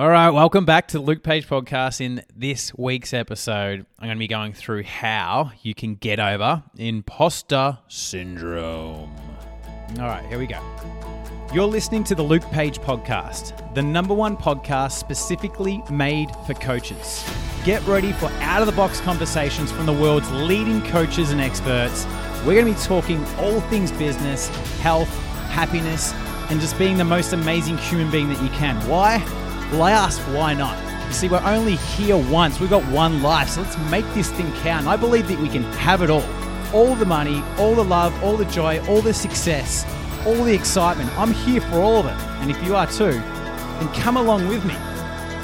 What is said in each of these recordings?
All right, welcome back to the Luke Page podcast. In this week's episode, I'm going to be going through how you can get over imposter syndrome. All right, here we go. You're listening to the Luke Page podcast, the number one podcast specifically made for coaches. Get ready for out of the box conversations from the world's leading coaches and experts. We're going to be talking all things business, health, happiness, and just being the most amazing human being that you can. Why? Well, I ask, why not? You see, we're only here once. We've got one life, so let's make this thing count. I believe that we can have it all all the money, all the love, all the joy, all the success, all the excitement. I'm here for all of it. And if you are too, then come along with me.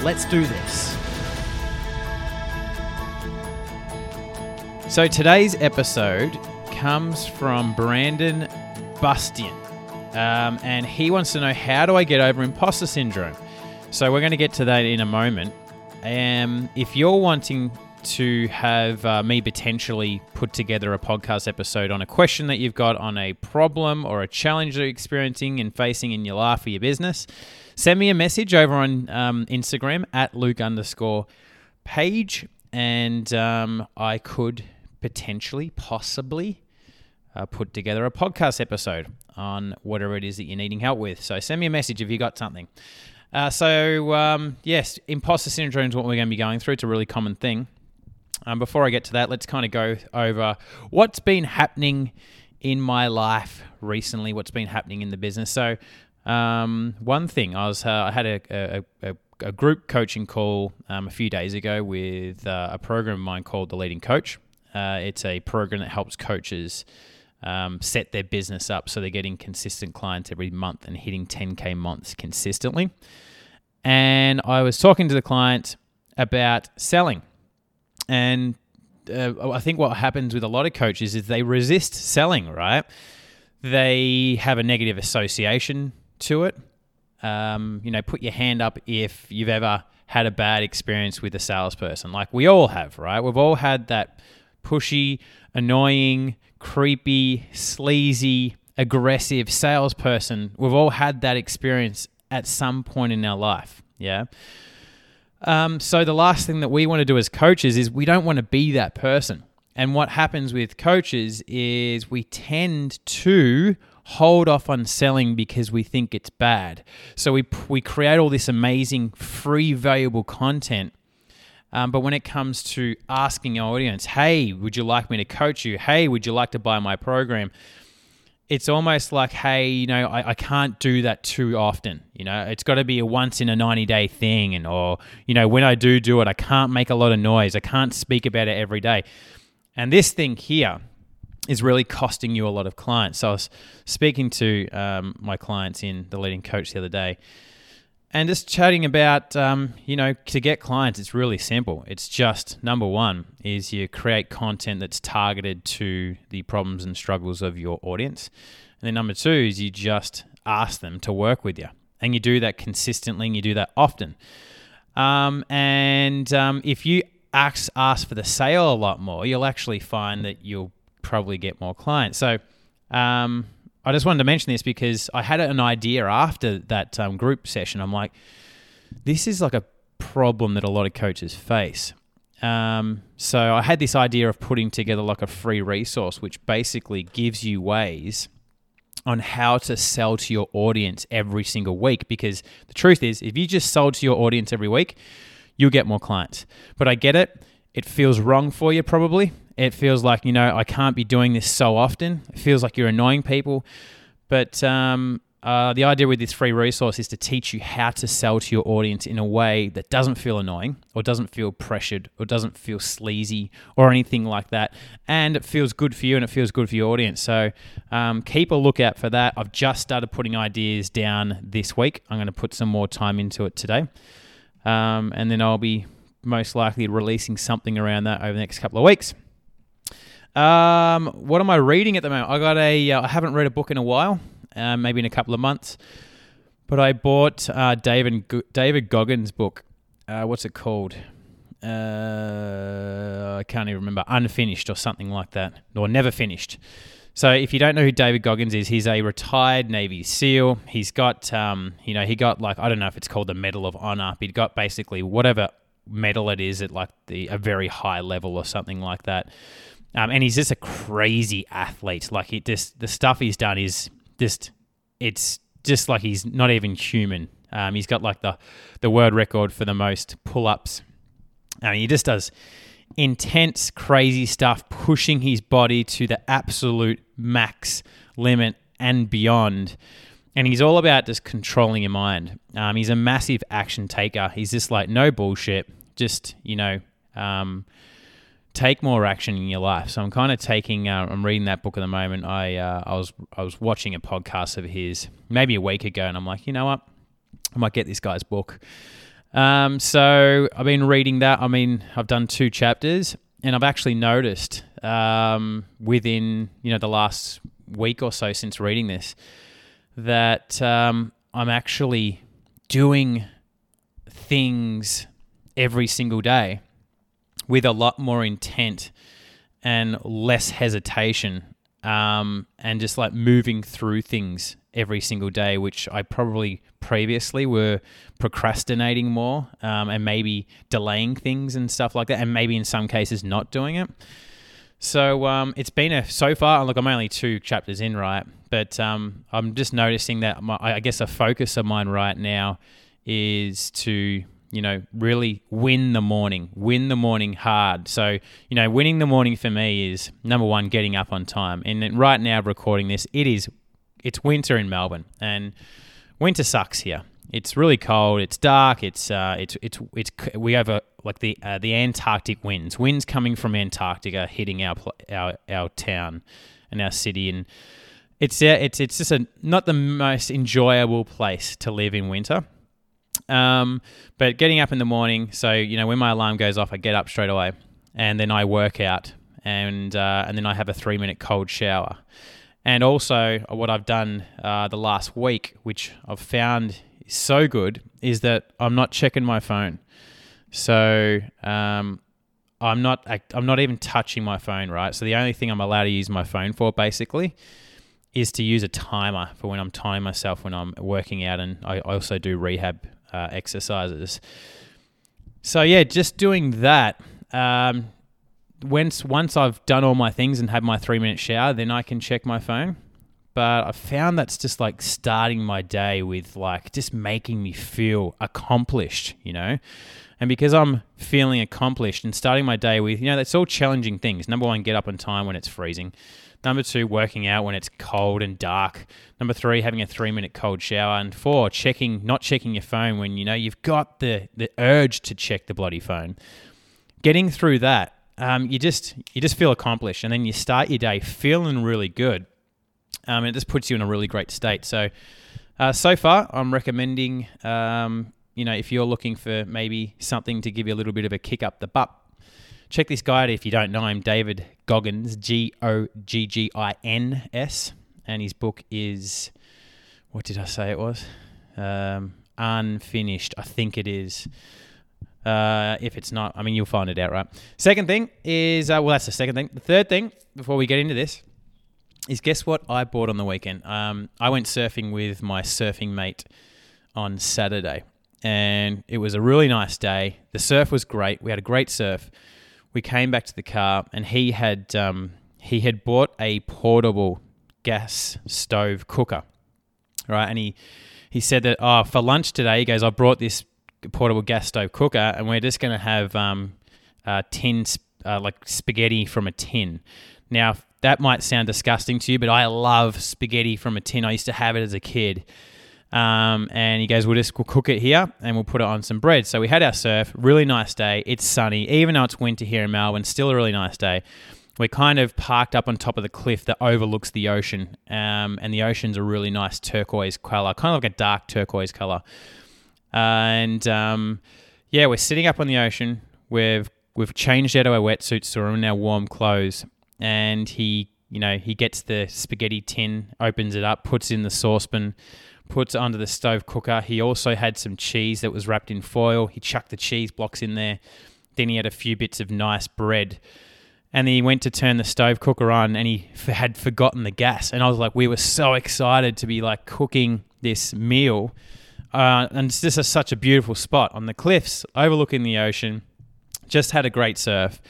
Let's do this. So today's episode comes from Brandon Bustian. Um, and he wants to know how do I get over imposter syndrome? So we're going to get to that in a moment. Um, if you're wanting to have uh, me potentially put together a podcast episode on a question that you've got on a problem or a challenge you're experiencing and facing in your life or your business, send me a message over on um, Instagram at Luke underscore page, and um, I could potentially, possibly, uh, put together a podcast episode on whatever it is that you're needing help with. So send me a message if you got something. Uh, so, um, yes, imposter syndrome is what we're going to be going through. It's a really common thing. Um, before I get to that, let's kind of go over what's been happening in my life recently, what's been happening in the business. So, um, one thing, I was uh, I had a, a, a, a, group coaching call um, a few days ago with uh, a program of mine called The Leading Coach. Uh, it's a program that helps coaches um, set their business up so they're getting consistent clients every month and hitting 10K months consistently. And I was talking to the client about selling. And uh, I think what happens with a lot of coaches is they resist selling, right? They have a negative association to it. Um, you know, put your hand up if you've ever had a bad experience with a salesperson. Like we all have, right? We've all had that pushy, annoying, creepy, sleazy, aggressive salesperson. We've all had that experience at some point in our life. Yeah. Um, so the last thing that we want to do as coaches is we don't want to be that person. And what happens with coaches is we tend to hold off on selling because we think it's bad. So we we create all this amazing free valuable content um, but when it comes to asking our audience, hey, would you like me to coach you? Hey, would you like to buy my program? It's almost like, hey, you know, I, I can't do that too often. You know, it's got to be a once in a 90 day thing. And, or, you know, when I do do it, I can't make a lot of noise. I can't speak about it every day. And this thing here is really costing you a lot of clients. So I was speaking to um, my clients in the leading coach the other day and just chatting about um, you know to get clients it's really simple. It's just number one is you create content that's targeted to the problems and struggles of your audience. And then number two is you just ask them to work with you. And you do that consistently and you do that often. Um, and um, if you ask, ask for the sale a lot more you'll actually find that you'll probably get more clients. So um, I just wanted to mention this because I had an idea after that um, group session. I'm like, this is like a problem that a lot of coaches face. Um, so I had this idea of putting together like a free resource, which basically gives you ways on how to sell to your audience every single week. Because the truth is, if you just sold to your audience every week, you'll get more clients. But I get it. It feels wrong for you, probably. It feels like, you know, I can't be doing this so often. It feels like you're annoying people. But um, uh, the idea with this free resource is to teach you how to sell to your audience in a way that doesn't feel annoying or doesn't feel pressured or doesn't feel sleazy or anything like that. And it feels good for you and it feels good for your audience. So um, keep a lookout for that. I've just started putting ideas down this week. I'm going to put some more time into it today. Um, and then I'll be most likely releasing something around that over the next couple of weeks. Um, what am I reading at the moment? I got a. Uh, I haven't read a book in a while, uh, maybe in a couple of months, but I bought uh, David David Goggins' book. Uh, what's it called? Uh, I can't even remember. Unfinished or something like that, or never finished. So if you don't know who David Goggins is, he's a retired Navy SEAL. He's got, um, you know, he got like I don't know if it's called the Medal of Honor. He got basically whatever medal it is at like the a very high level or something like that. Um, and he's just a crazy athlete. Like he just the stuff he's done is just it's just like he's not even human. Um, he's got like the the world record for the most pull ups. I mean, he just does intense, crazy stuff, pushing his body to the absolute max limit and beyond. And he's all about just controlling your mind. Um, he's a massive action taker. He's just like, no bullshit. Just, you know, um, take more action in your life. So I'm kind of taking. Uh, I'm reading that book at the moment. I uh, I was I was watching a podcast of his maybe a week ago, and I'm like, you know what, I might get this guy's book. Um, so I've been reading that. I mean, I've done two chapters, and I've actually noticed um, within you know the last week or so since reading this that um, I'm actually doing things every single day with a lot more intent and less hesitation um, and just like moving through things every single day, which I probably previously were procrastinating more um, and maybe delaying things and stuff like that, and maybe in some cases not doing it. So um, it's been a so far. Look, I'm only two chapters in, right? But um, I'm just noticing that my, I guess a focus of mine right now is to you know really win the morning, win the morning hard. So you know, winning the morning for me is number one, getting up on time. And right now, recording this, it is it's winter in Melbourne, and winter sucks here. It's really cold. It's dark. It's uh, it's it's it's we have a like the uh, the Antarctic winds. Winds coming from Antarctica hitting our our our town and our city, and it's it's it's just a not the most enjoyable place to live in winter. Um, but getting up in the morning, so you know when my alarm goes off, I get up straight away, and then I work out, and uh, and then I have a three minute cold shower. And also, what I've done uh, the last week, which I've found is so good, is that I'm not checking my phone. So um, I'm not I'm not even touching my phone, right? So the only thing I'm allowed to use my phone for, basically, is to use a timer for when I'm timing myself when I'm working out, and I also do rehab uh, exercises. So yeah, just doing that. Um, once once I've done all my things and had my three minute shower, then I can check my phone. But I found that's just like starting my day with like just making me feel accomplished, you know. And because I'm feeling accomplished and starting my day with, you know, that's all challenging things. Number one, get up on time when it's freezing. Number two, working out when it's cold and dark. Number three, having a three minute cold shower. And four, checking, not checking your phone when you know you've got the, the urge to check the bloody phone. Getting through that um, you just you just feel accomplished, and then you start your day feeling really good. Um, and it just puts you in a really great state. So, uh, so far, I'm recommending. Um, you know, if you're looking for maybe something to give you a little bit of a kick up the butt, check this guy out if you don't know him, David Goggins, G O G G I N S, and his book is what did I say it was? Um, unfinished, I think it is. Uh, if it's not, I mean, you'll find it out, right? Second thing is, uh, well, that's the second thing. The third thing, before we get into this, is guess what I bought on the weekend? Um, I went surfing with my surfing mate on Saturday, and it was a really nice day. The surf was great. We had a great surf. We came back to the car, and he had um, he had bought a portable gas stove cooker, right? And he he said that oh, for lunch today, he goes, I brought this portable gas stove cooker, and we're just going to have um, uh, tin uh, like spaghetti from a tin. Now that might sound disgusting to you, but I love spaghetti from a tin. I used to have it as a kid. Um, and he goes, we'll just we'll cook it here and we'll put it on some bread. So we had our surf, really nice day. It's sunny, even though it's winter here in Melbourne, still a really nice day. We're kind of parked up on top of the cliff that overlooks the ocean, um, and the ocean's a really nice turquoise color, kind of like a dark turquoise color and um, yeah, we're sitting up on the ocean. We've we've changed out of our wetsuits, so we're in our warm clothes. And he, you know, he gets the spaghetti tin, opens it up, puts in the saucepan, puts it under the stove cooker. He also had some cheese that was wrapped in foil. He chucked the cheese blocks in there. Then he had a few bits of nice bread. and then he went to turn the stove cooker on and he f- had forgotten the gas and i was like we were so excited to be like cooking this meal uh, and it's just a, such a beautiful spot on the cliffs overlooking the ocean just had a great surf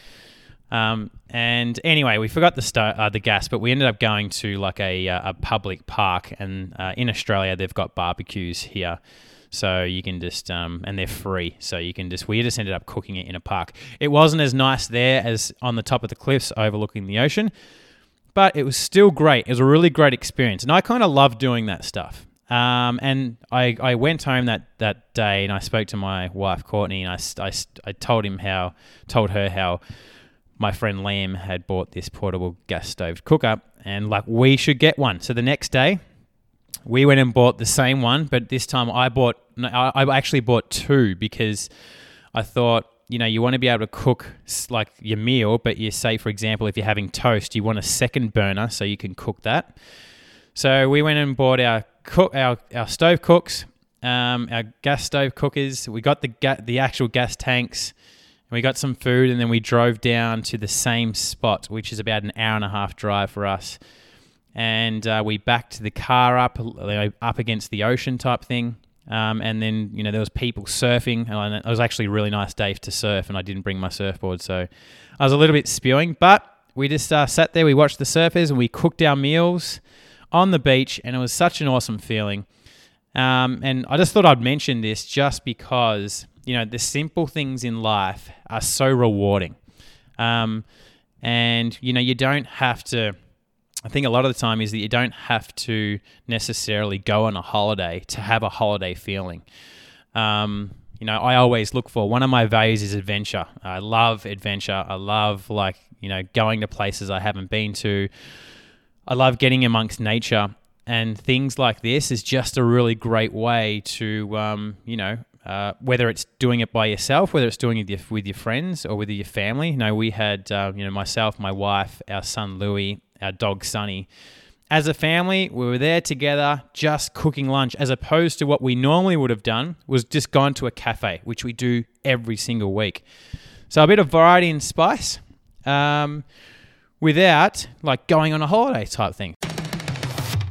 um, and anyway we forgot the uh, the gas but we ended up going to like a, uh, a public park and uh, in australia they've got barbecues here so you can just, um, and they're free. So you can just, we just ended up cooking it in a park. It wasn't as nice there as on the top of the cliffs overlooking the ocean, but it was still great. It was a really great experience. And I kind of love doing that stuff. Um, and I, I went home that, that day and I spoke to my wife, Courtney, and I, I, I told him how, told her how my friend Liam had bought this portable gas stove cooker and like we should get one. So the next day, we went and bought the same one, but this time I bought, I actually bought two because I thought, you know, you want to be able to cook like your meal, but you say, for example, if you're having toast, you want a second burner so you can cook that. So we went and bought our cook, our, our stove cooks, um, our gas stove cookers. We got the ga- the actual gas tanks. We got some food, and then we drove down to the same spot, which is about an hour and a half drive for us and uh, we backed the car up up against the ocean type thing. Um, and then you know there was people surfing, and it was actually a really nice day to surf. And I didn't bring my surfboard, so I was a little bit spewing. But we just uh, sat there, we watched the surfers, and we cooked our meals on the beach, and it was such an awesome feeling. Um, and I just thought I'd mention this just because you know the simple things in life are so rewarding, um, and you know you don't have to I think a lot of the time is that you don't have to necessarily go on a holiday to have a holiday feeling. Um, you know, I always look for one of my values is adventure. I love adventure. I love like you know going to places I haven't been to. I love getting amongst nature, and things like this is just a really great way to um, you know uh, whether it's doing it by yourself, whether it's doing it with your, friends or with your family. You know, we had, uh, you know, myself, my wife, our son Louis, our dog Sunny. As a family, we were there together just cooking lunch, as opposed to what we normally would have done was just gone to a cafe, which we do every single week. So a bit of variety and spice um, without like going on a holiday type thing.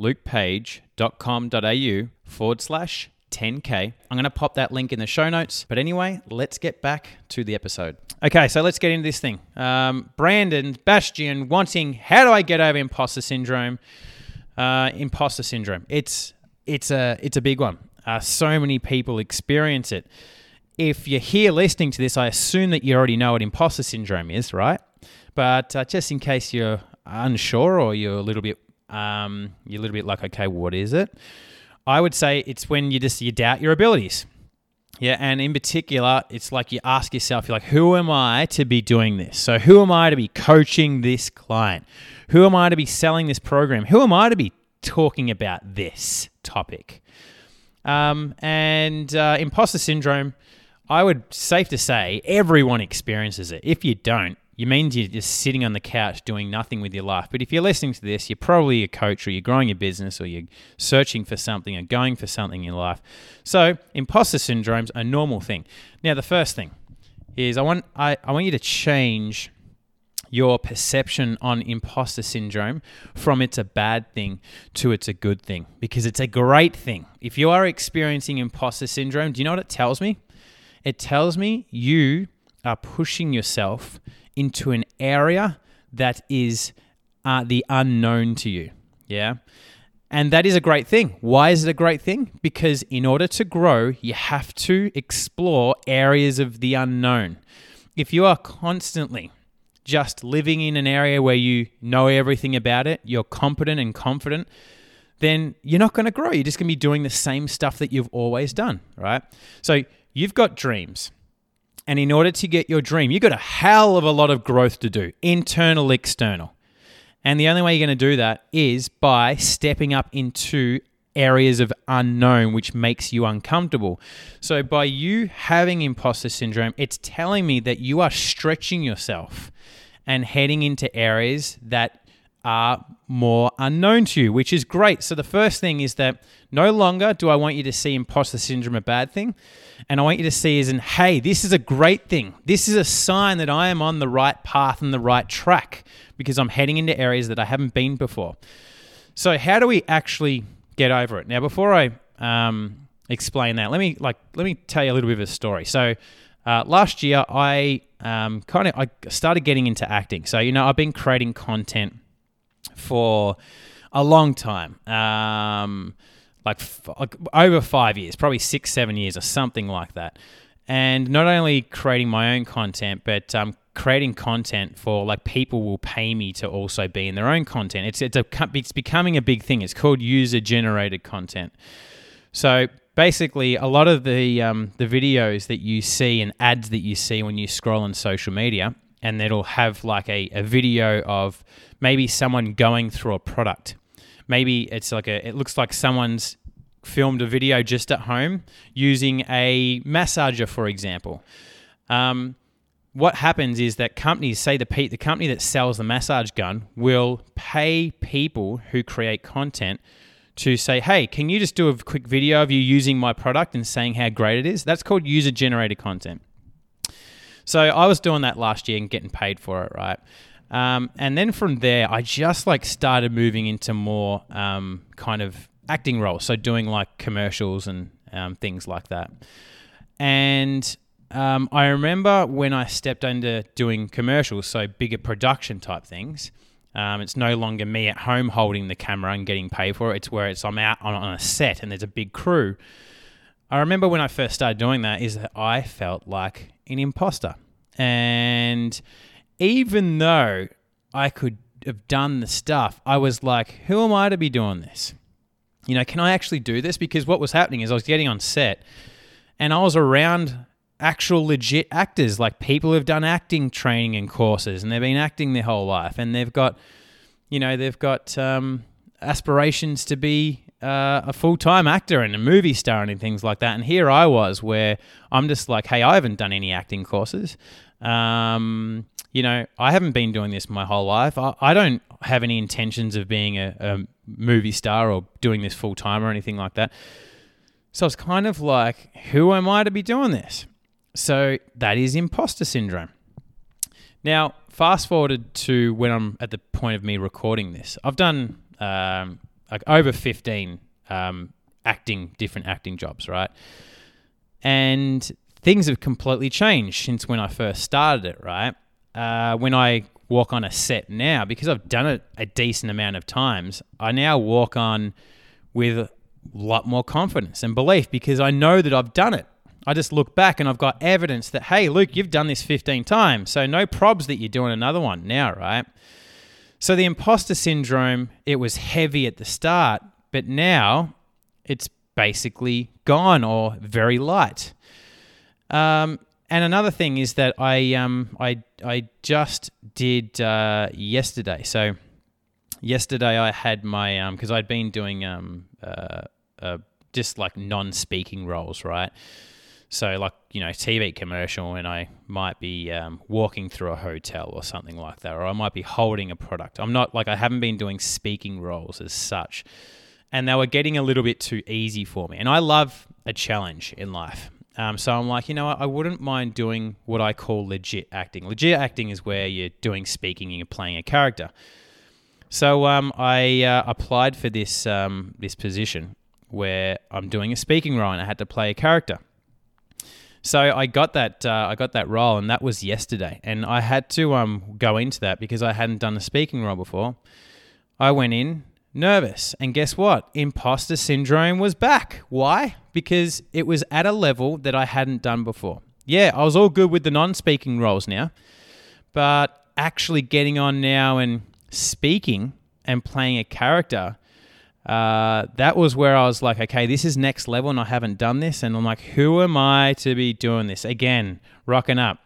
www.lukepage.com.au forward slash 10K. I'm going to pop that link in the show notes. But anyway, let's get back to the episode. Okay, so let's get into this thing. Um, Brandon Bastian wanting, how do I get over imposter syndrome? Uh, imposter syndrome. It's it's a it's a big one. Uh, so many people experience it. If you're here listening to this, I assume that you already know what imposter syndrome is, right? But uh, just in case you're unsure or you're a little bit um, you're a little bit like, okay, what is it? I would say it's when you just you doubt your abilities. Yeah, and in particular, it's like you ask yourself, you're like, who am I to be doing this? So, who am I to be coaching this client? Who am I to be selling this program? Who am I to be talking about this topic? Um, and uh, imposter syndrome, I would safe to say everyone experiences it. If you don't, you means you're just sitting on the couch doing nothing with your life. But if you're listening to this, you're probably a coach or you're growing your business or you're searching for something or going for something in life. So imposter syndrome's a normal thing. Now, the first thing is I want I, I want you to change your perception on imposter syndrome from it's a bad thing to it's a good thing because it's a great thing. If you are experiencing imposter syndrome, do you know what it tells me? It tells me you are pushing yourself into an area that is uh, the unknown to you. Yeah. And that is a great thing. Why is it a great thing? Because in order to grow, you have to explore areas of the unknown. If you are constantly just living in an area where you know everything about it, you're competent and confident, then you're not going to grow. You're just going to be doing the same stuff that you've always done, right? So you've got dreams. And in order to get your dream, you've got a hell of a lot of growth to do, internal, external. And the only way you're going to do that is by stepping up into areas of unknown, which makes you uncomfortable. So, by you having imposter syndrome, it's telling me that you are stretching yourself and heading into areas that are more unknown to you, which is great. So, the first thing is that no longer do I want you to see imposter syndrome a bad thing. And I want you to see is in, hey, this is a great thing. This is a sign that I am on the right path and the right track because I'm heading into areas that I haven't been before. So, how do we actually get over it? Now, before I um, explain that, let me like let me tell you a little bit of a story. So, uh, last year I um, kind of I started getting into acting. So, you know, I've been creating content for a long time. Um, like, f- like over five years, probably six, seven years, or something like that. And not only creating my own content, but um, creating content for like people will pay me to also be in their own content. It's it's a it's becoming a big thing. It's called user generated content. So basically, a lot of the um, the videos that you see and ads that you see when you scroll on social media, and it'll have like a, a video of maybe someone going through a product maybe it's like a it looks like someone's filmed a video just at home using a massager, for example. Um, what happens is that companies say the the company that sells the massage gun will pay people who create content to say, "Hey, can you just do a quick video of you using my product and saying how great it is?" That's called user generated content. So I was doing that last year and getting paid for it, right? Um, and then from there, I just like started moving into more um, kind of acting roles. So doing like commercials and um, things like that. And um, I remember when I stepped into doing commercials, so bigger production type things. Um, it's no longer me at home holding the camera and getting paid for it. It's where it's I'm out on, on a set and there's a big crew. I remember when I first started doing that is that I felt like an imposter. And even though I could have done the stuff, I was like, who am I to be doing this? You know, can I actually do this? Because what was happening is I was getting on set and I was around actual legit actors, like people who've done acting training and courses and they've been acting their whole life and they've got, you know, they've got um, aspirations to be uh, a full time actor and a movie star and things like that. And here I was, where I'm just like, hey, I haven't done any acting courses. Um, you know, I haven't been doing this my whole life. I, I don't have any intentions of being a, a movie star or doing this full time or anything like that. So it's kind of like, who am I to be doing this? So that is imposter syndrome. Now, fast forwarded to when I'm at the point of me recording this, I've done um, like over 15 um, acting, different acting jobs, right? And things have completely changed since when I first started it, right? Uh, when I walk on a set now, because I've done it a decent amount of times, I now walk on with a lot more confidence and belief because I know that I've done it. I just look back and I've got evidence that, hey, Luke, you've done this 15 times. So no probs that you're doing another one now, right? So the imposter syndrome, it was heavy at the start, but now it's basically gone or very light. Um, and another thing is that I um I I just did uh, yesterday. So yesterday I had my um because I'd been doing um uh, uh just like non-speaking roles, right? So like you know TV commercial, and I might be um, walking through a hotel or something like that, or I might be holding a product. I'm not like I haven't been doing speaking roles as such, and they were getting a little bit too easy for me. And I love a challenge in life. Um, so I'm like, you know? I wouldn't mind doing what I call legit acting. Legit acting is where you're doing speaking and you're playing a character. So um, I uh, applied for this um, this position where I'm doing a speaking role and I had to play a character. So I got that uh, I got that role and that was yesterday, and I had to um, go into that because I hadn't done a speaking role before. I went in, nervous. And guess what? Imposter syndrome was back. Why? Because it was at a level that I hadn't done before. Yeah, I was all good with the non speaking roles now, but actually getting on now and speaking and playing a character, uh, that was where I was like, okay, this is next level and I haven't done this. And I'm like, who am I to be doing this? Again, rocking up.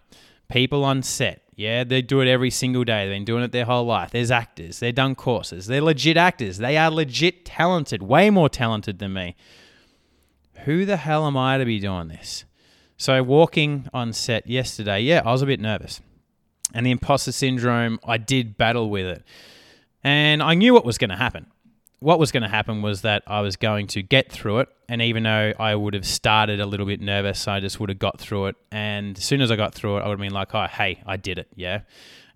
People on set, Yeah, they do it every single day. They've been doing it their whole life. There's actors. They've done courses. They're legit actors. They are legit talented, way more talented than me. Who the hell am I to be doing this? So, walking on set yesterday, yeah, I was a bit nervous. And the imposter syndrome, I did battle with it. And I knew what was going to happen what was going to happen was that I was going to get through it. And even though I would have started a little bit nervous, I just would have got through it. And as soon as I got through it, I would have been like, oh, hey, I did it. Yeah.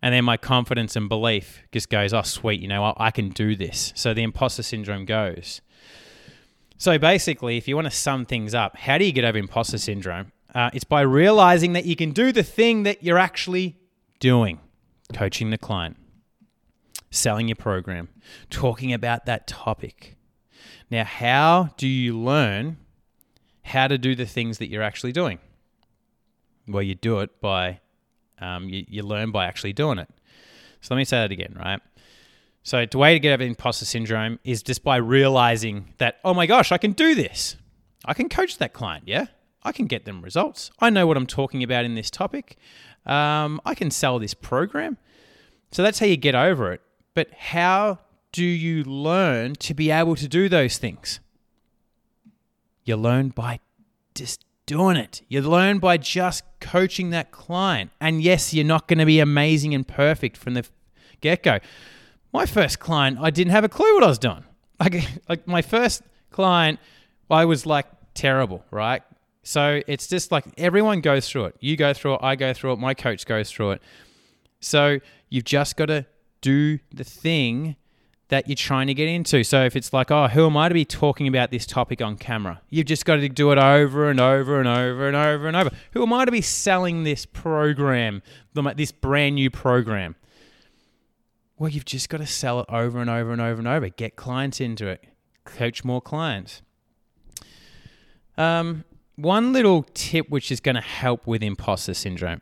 And then my confidence and belief just goes, oh, sweet, you know, I, I can do this. So the imposter syndrome goes. So basically, if you want to sum things up, how do you get over imposter syndrome? Uh, it's by realizing that you can do the thing that you're actually doing, coaching the client selling your program, talking about that topic. Now, how do you learn how to do the things that you're actually doing? Well, you do it by, um, you, you learn by actually doing it. So let me say that again, right? So the way to get over imposter syndrome is just by realizing that, oh my gosh, I can do this. I can coach that client, yeah? I can get them results. I know what I'm talking about in this topic. Um, I can sell this program. So that's how you get over it. But how do you learn to be able to do those things? You learn by just doing it. You learn by just coaching that client. And yes, you're not going to be amazing and perfect from the get go. My first client, I didn't have a clue what I was doing. Like, like my first client, I was like terrible, right? So it's just like everyone goes through it. You go through it, I go through it, my coach goes through it. So you've just got to do the thing that you're trying to get into. So if it's like, oh, who am I to be talking about this topic on camera? You've just got to do it over and over and over and over and over. Who am I to be selling this program, this brand new program? Well, you've just got to sell it over and over and over and over. Get clients into it, coach more clients. Um, one little tip which is going to help with imposter syndrome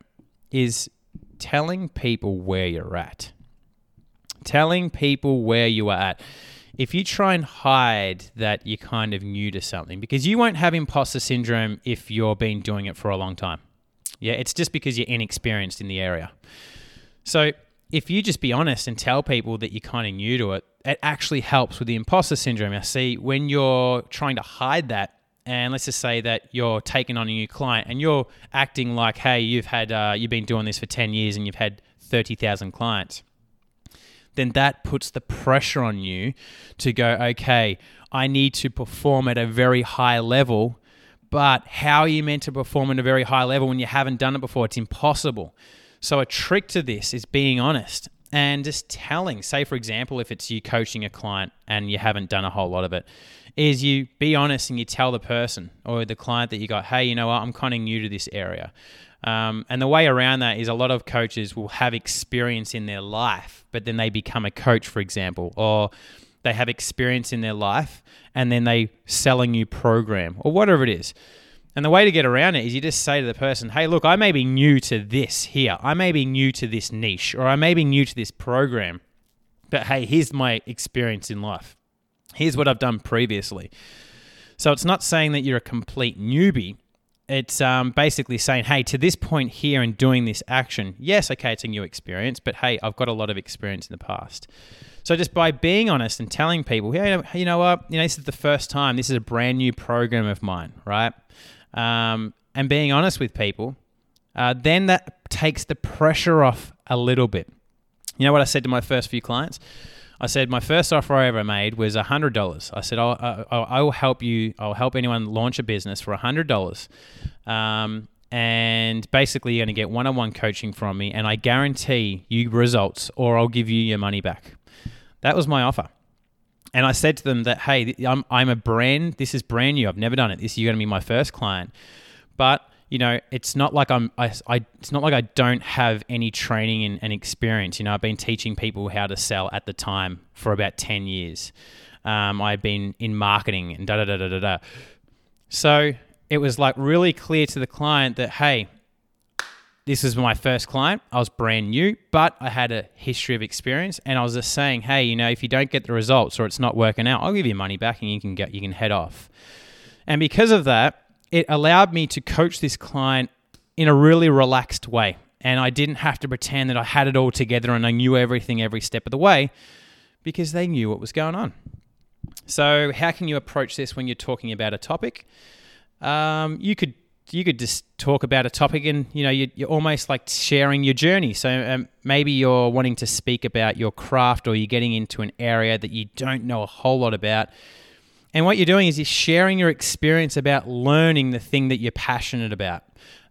is telling people where you're at telling people where you are at. If you try and hide that you're kind of new to something, because you won't have imposter syndrome if you've been doing it for a long time. Yeah, it's just because you're inexperienced in the area. So if you just be honest and tell people that you're kind of new to it, it actually helps with the imposter syndrome. I see when you're trying to hide that, and let's just say that you're taking on a new client and you're acting like, hey, you've had uh, you've been doing this for ten years and you've had thirty thousand clients then that puts the pressure on you to go, okay, I need to perform at a very high level. But how are you meant to perform at a very high level when you haven't done it before? It's impossible. So, a trick to this is being honest and just telling. Say, for example, if it's you coaching a client and you haven't done a whole lot of it, is you be honest and you tell the person or the client that you got, hey, you know what, I'm kind of new to this area. Um, and the way around that is a lot of coaches will have experience in their life, but then they become a coach, for example, or they have experience in their life and then they sell a new program or whatever it is. And the way to get around it is you just say to the person, hey, look, I may be new to this here. I may be new to this niche or I may be new to this program. But hey, here's my experience in life. Here's what I've done previously. So it's not saying that you're a complete newbie it's um, basically saying, hey, to this point here and doing this action, yes, okay, it's a new experience, but hey, I've got a lot of experience in the past. So just by being honest and telling people, hey, you know what, you know, this is the first time, this is a brand new program of mine, right? Um, and being honest with people, uh, then that takes the pressure off a little bit. You know what I said to my first few clients? I said my first offer I ever made was hundred dollars. I said I'll, I'll, I will help you. I'll help anyone launch a business for hundred dollars, um, and basically you're going to get one-on-one coaching from me, and I guarantee you results, or I'll give you your money back. That was my offer. And I said to them that, hey, I'm, I'm a brand. This is brand new. I've never done it. This you're going to be my first client, but you know, it's not like I'm, I, I, it's not like I don't have any training and, and, experience. You know, I've been teaching people how to sell at the time for about 10 years. Um, I've been in marketing and da da da da da da. So it was like really clear to the client that, hey, this is my first client. I was brand new, but I had a history of experience, and I was just saying, hey, you know, if you don't get the results or it's not working out, I'll give you money back, and you can get, you can head off. And because of that, it allowed me to coach this client in a really relaxed way. And I didn't have to pretend that I had it all together and I knew everything every step of the way because they knew what was going on. So, how can you approach this when you're talking about a topic? Um, you could you could just talk about a topic and you know you, are almost like sharing your journey so um, maybe you're wanting to speak about your craft or you're getting into an area that you don't know a whole lot about and what you're doing is you're sharing your experience about learning the thing that you're passionate about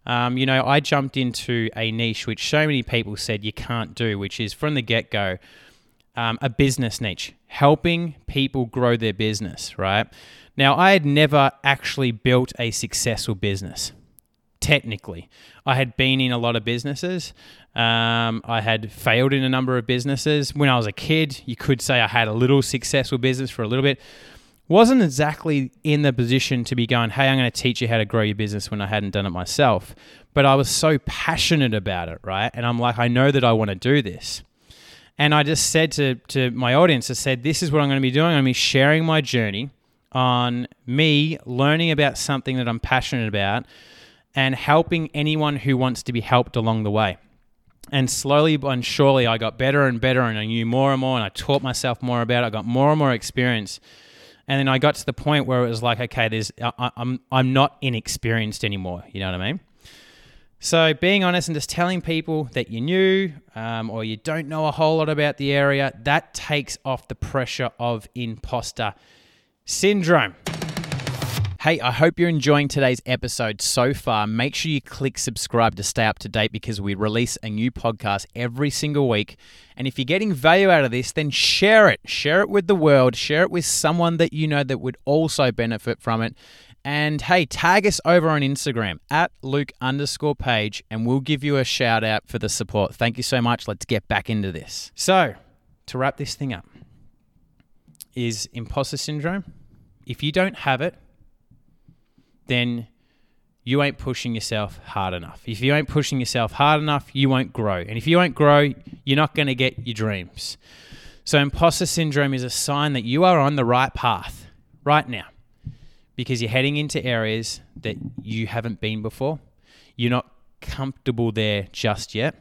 um, you know i jumped into a niche which so many people said you can't do which is from the get-go um, a business niche helping people grow their business right now, I had never actually built a successful business. Technically, I had been in a lot of businesses. Um, I had failed in a number of businesses. When I was a kid, you could say I had a little successful business for a little bit. Wasn't exactly in the position to be going, hey, I'm going to teach you how to grow your business when I hadn't done it myself. But I was so passionate about it, right? And I'm like, I know that I want to do this. And I just said to, to my audience, I said, this is what I'm going to be doing. I'm going to be sharing my journey on me learning about something that I'm passionate about and helping anyone who wants to be helped along the way. And slowly but surely, I got better and better, and I knew more and more, and I taught myself more about it. I got more and more experience, and then I got to the point where it was like, okay, there's, I, I'm, I'm not inexperienced anymore. You know what I mean? So, being honest and just telling people that you're new um, or you don't know a whole lot about the area, that takes off the pressure of imposter syndrome. Hey, I hope you're enjoying today's episode so far. Make sure you click subscribe to stay up to date because we release a new podcast every single week. And if you're getting value out of this, then share it. Share it with the world. Share it with someone that you know that would also benefit from it. And hey, tag us over on Instagram at Luke underscore page, and we'll give you a shout out for the support. Thank you so much. Let's get back into this. So, to wrap this thing up, is imposter syndrome if you don't have it, then you ain't pushing yourself hard enough. If you ain't pushing yourself hard enough, you won't grow. And if you won't grow, you're not going to get your dreams. So, imposter syndrome is a sign that you are on the right path right now because you're heading into areas that you haven't been before. You're not comfortable there just yet.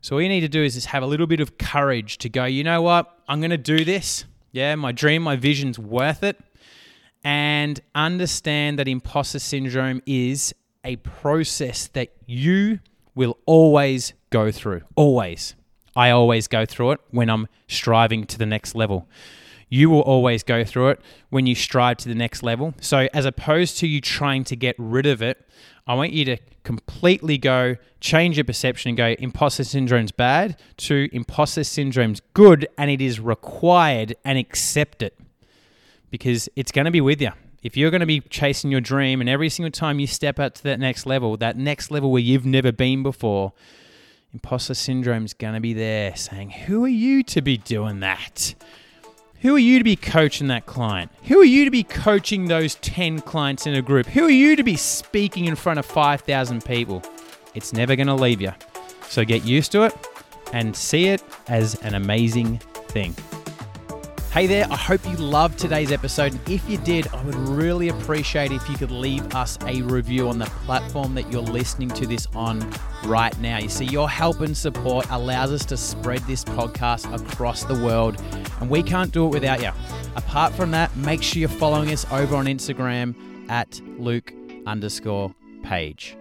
So, all you need to do is just have a little bit of courage to go, you know what? I'm going to do this. Yeah, my dream, my vision's worth it and understand that imposter syndrome is a process that you will always go through. Always. I always go through it when I'm striving to the next level. You will always go through it when you strive to the next level. So, as opposed to you trying to get rid of it, I want you to completely go change your perception and go imposter syndrome's bad to imposter syndrome's good and it is required and accept it because it's going to be with you. If you're going to be chasing your dream and every single time you step out to that next level, that next level where you've never been before, imposter syndrome is going to be there saying, Who are you to be doing that? Who are you to be coaching that client? Who are you to be coaching those 10 clients in a group? Who are you to be speaking in front of 5,000 people? It's never going to leave you. So get used to it and see it as an amazing thing. Hey there, I hope you loved today's episode. And if you did, I would really appreciate if you could leave us a review on the platform that you're listening to this on right now. You see, your help and support allows us to spread this podcast across the world, and we can't do it without you. Apart from that, make sure you're following us over on Instagram at Luke underscore page.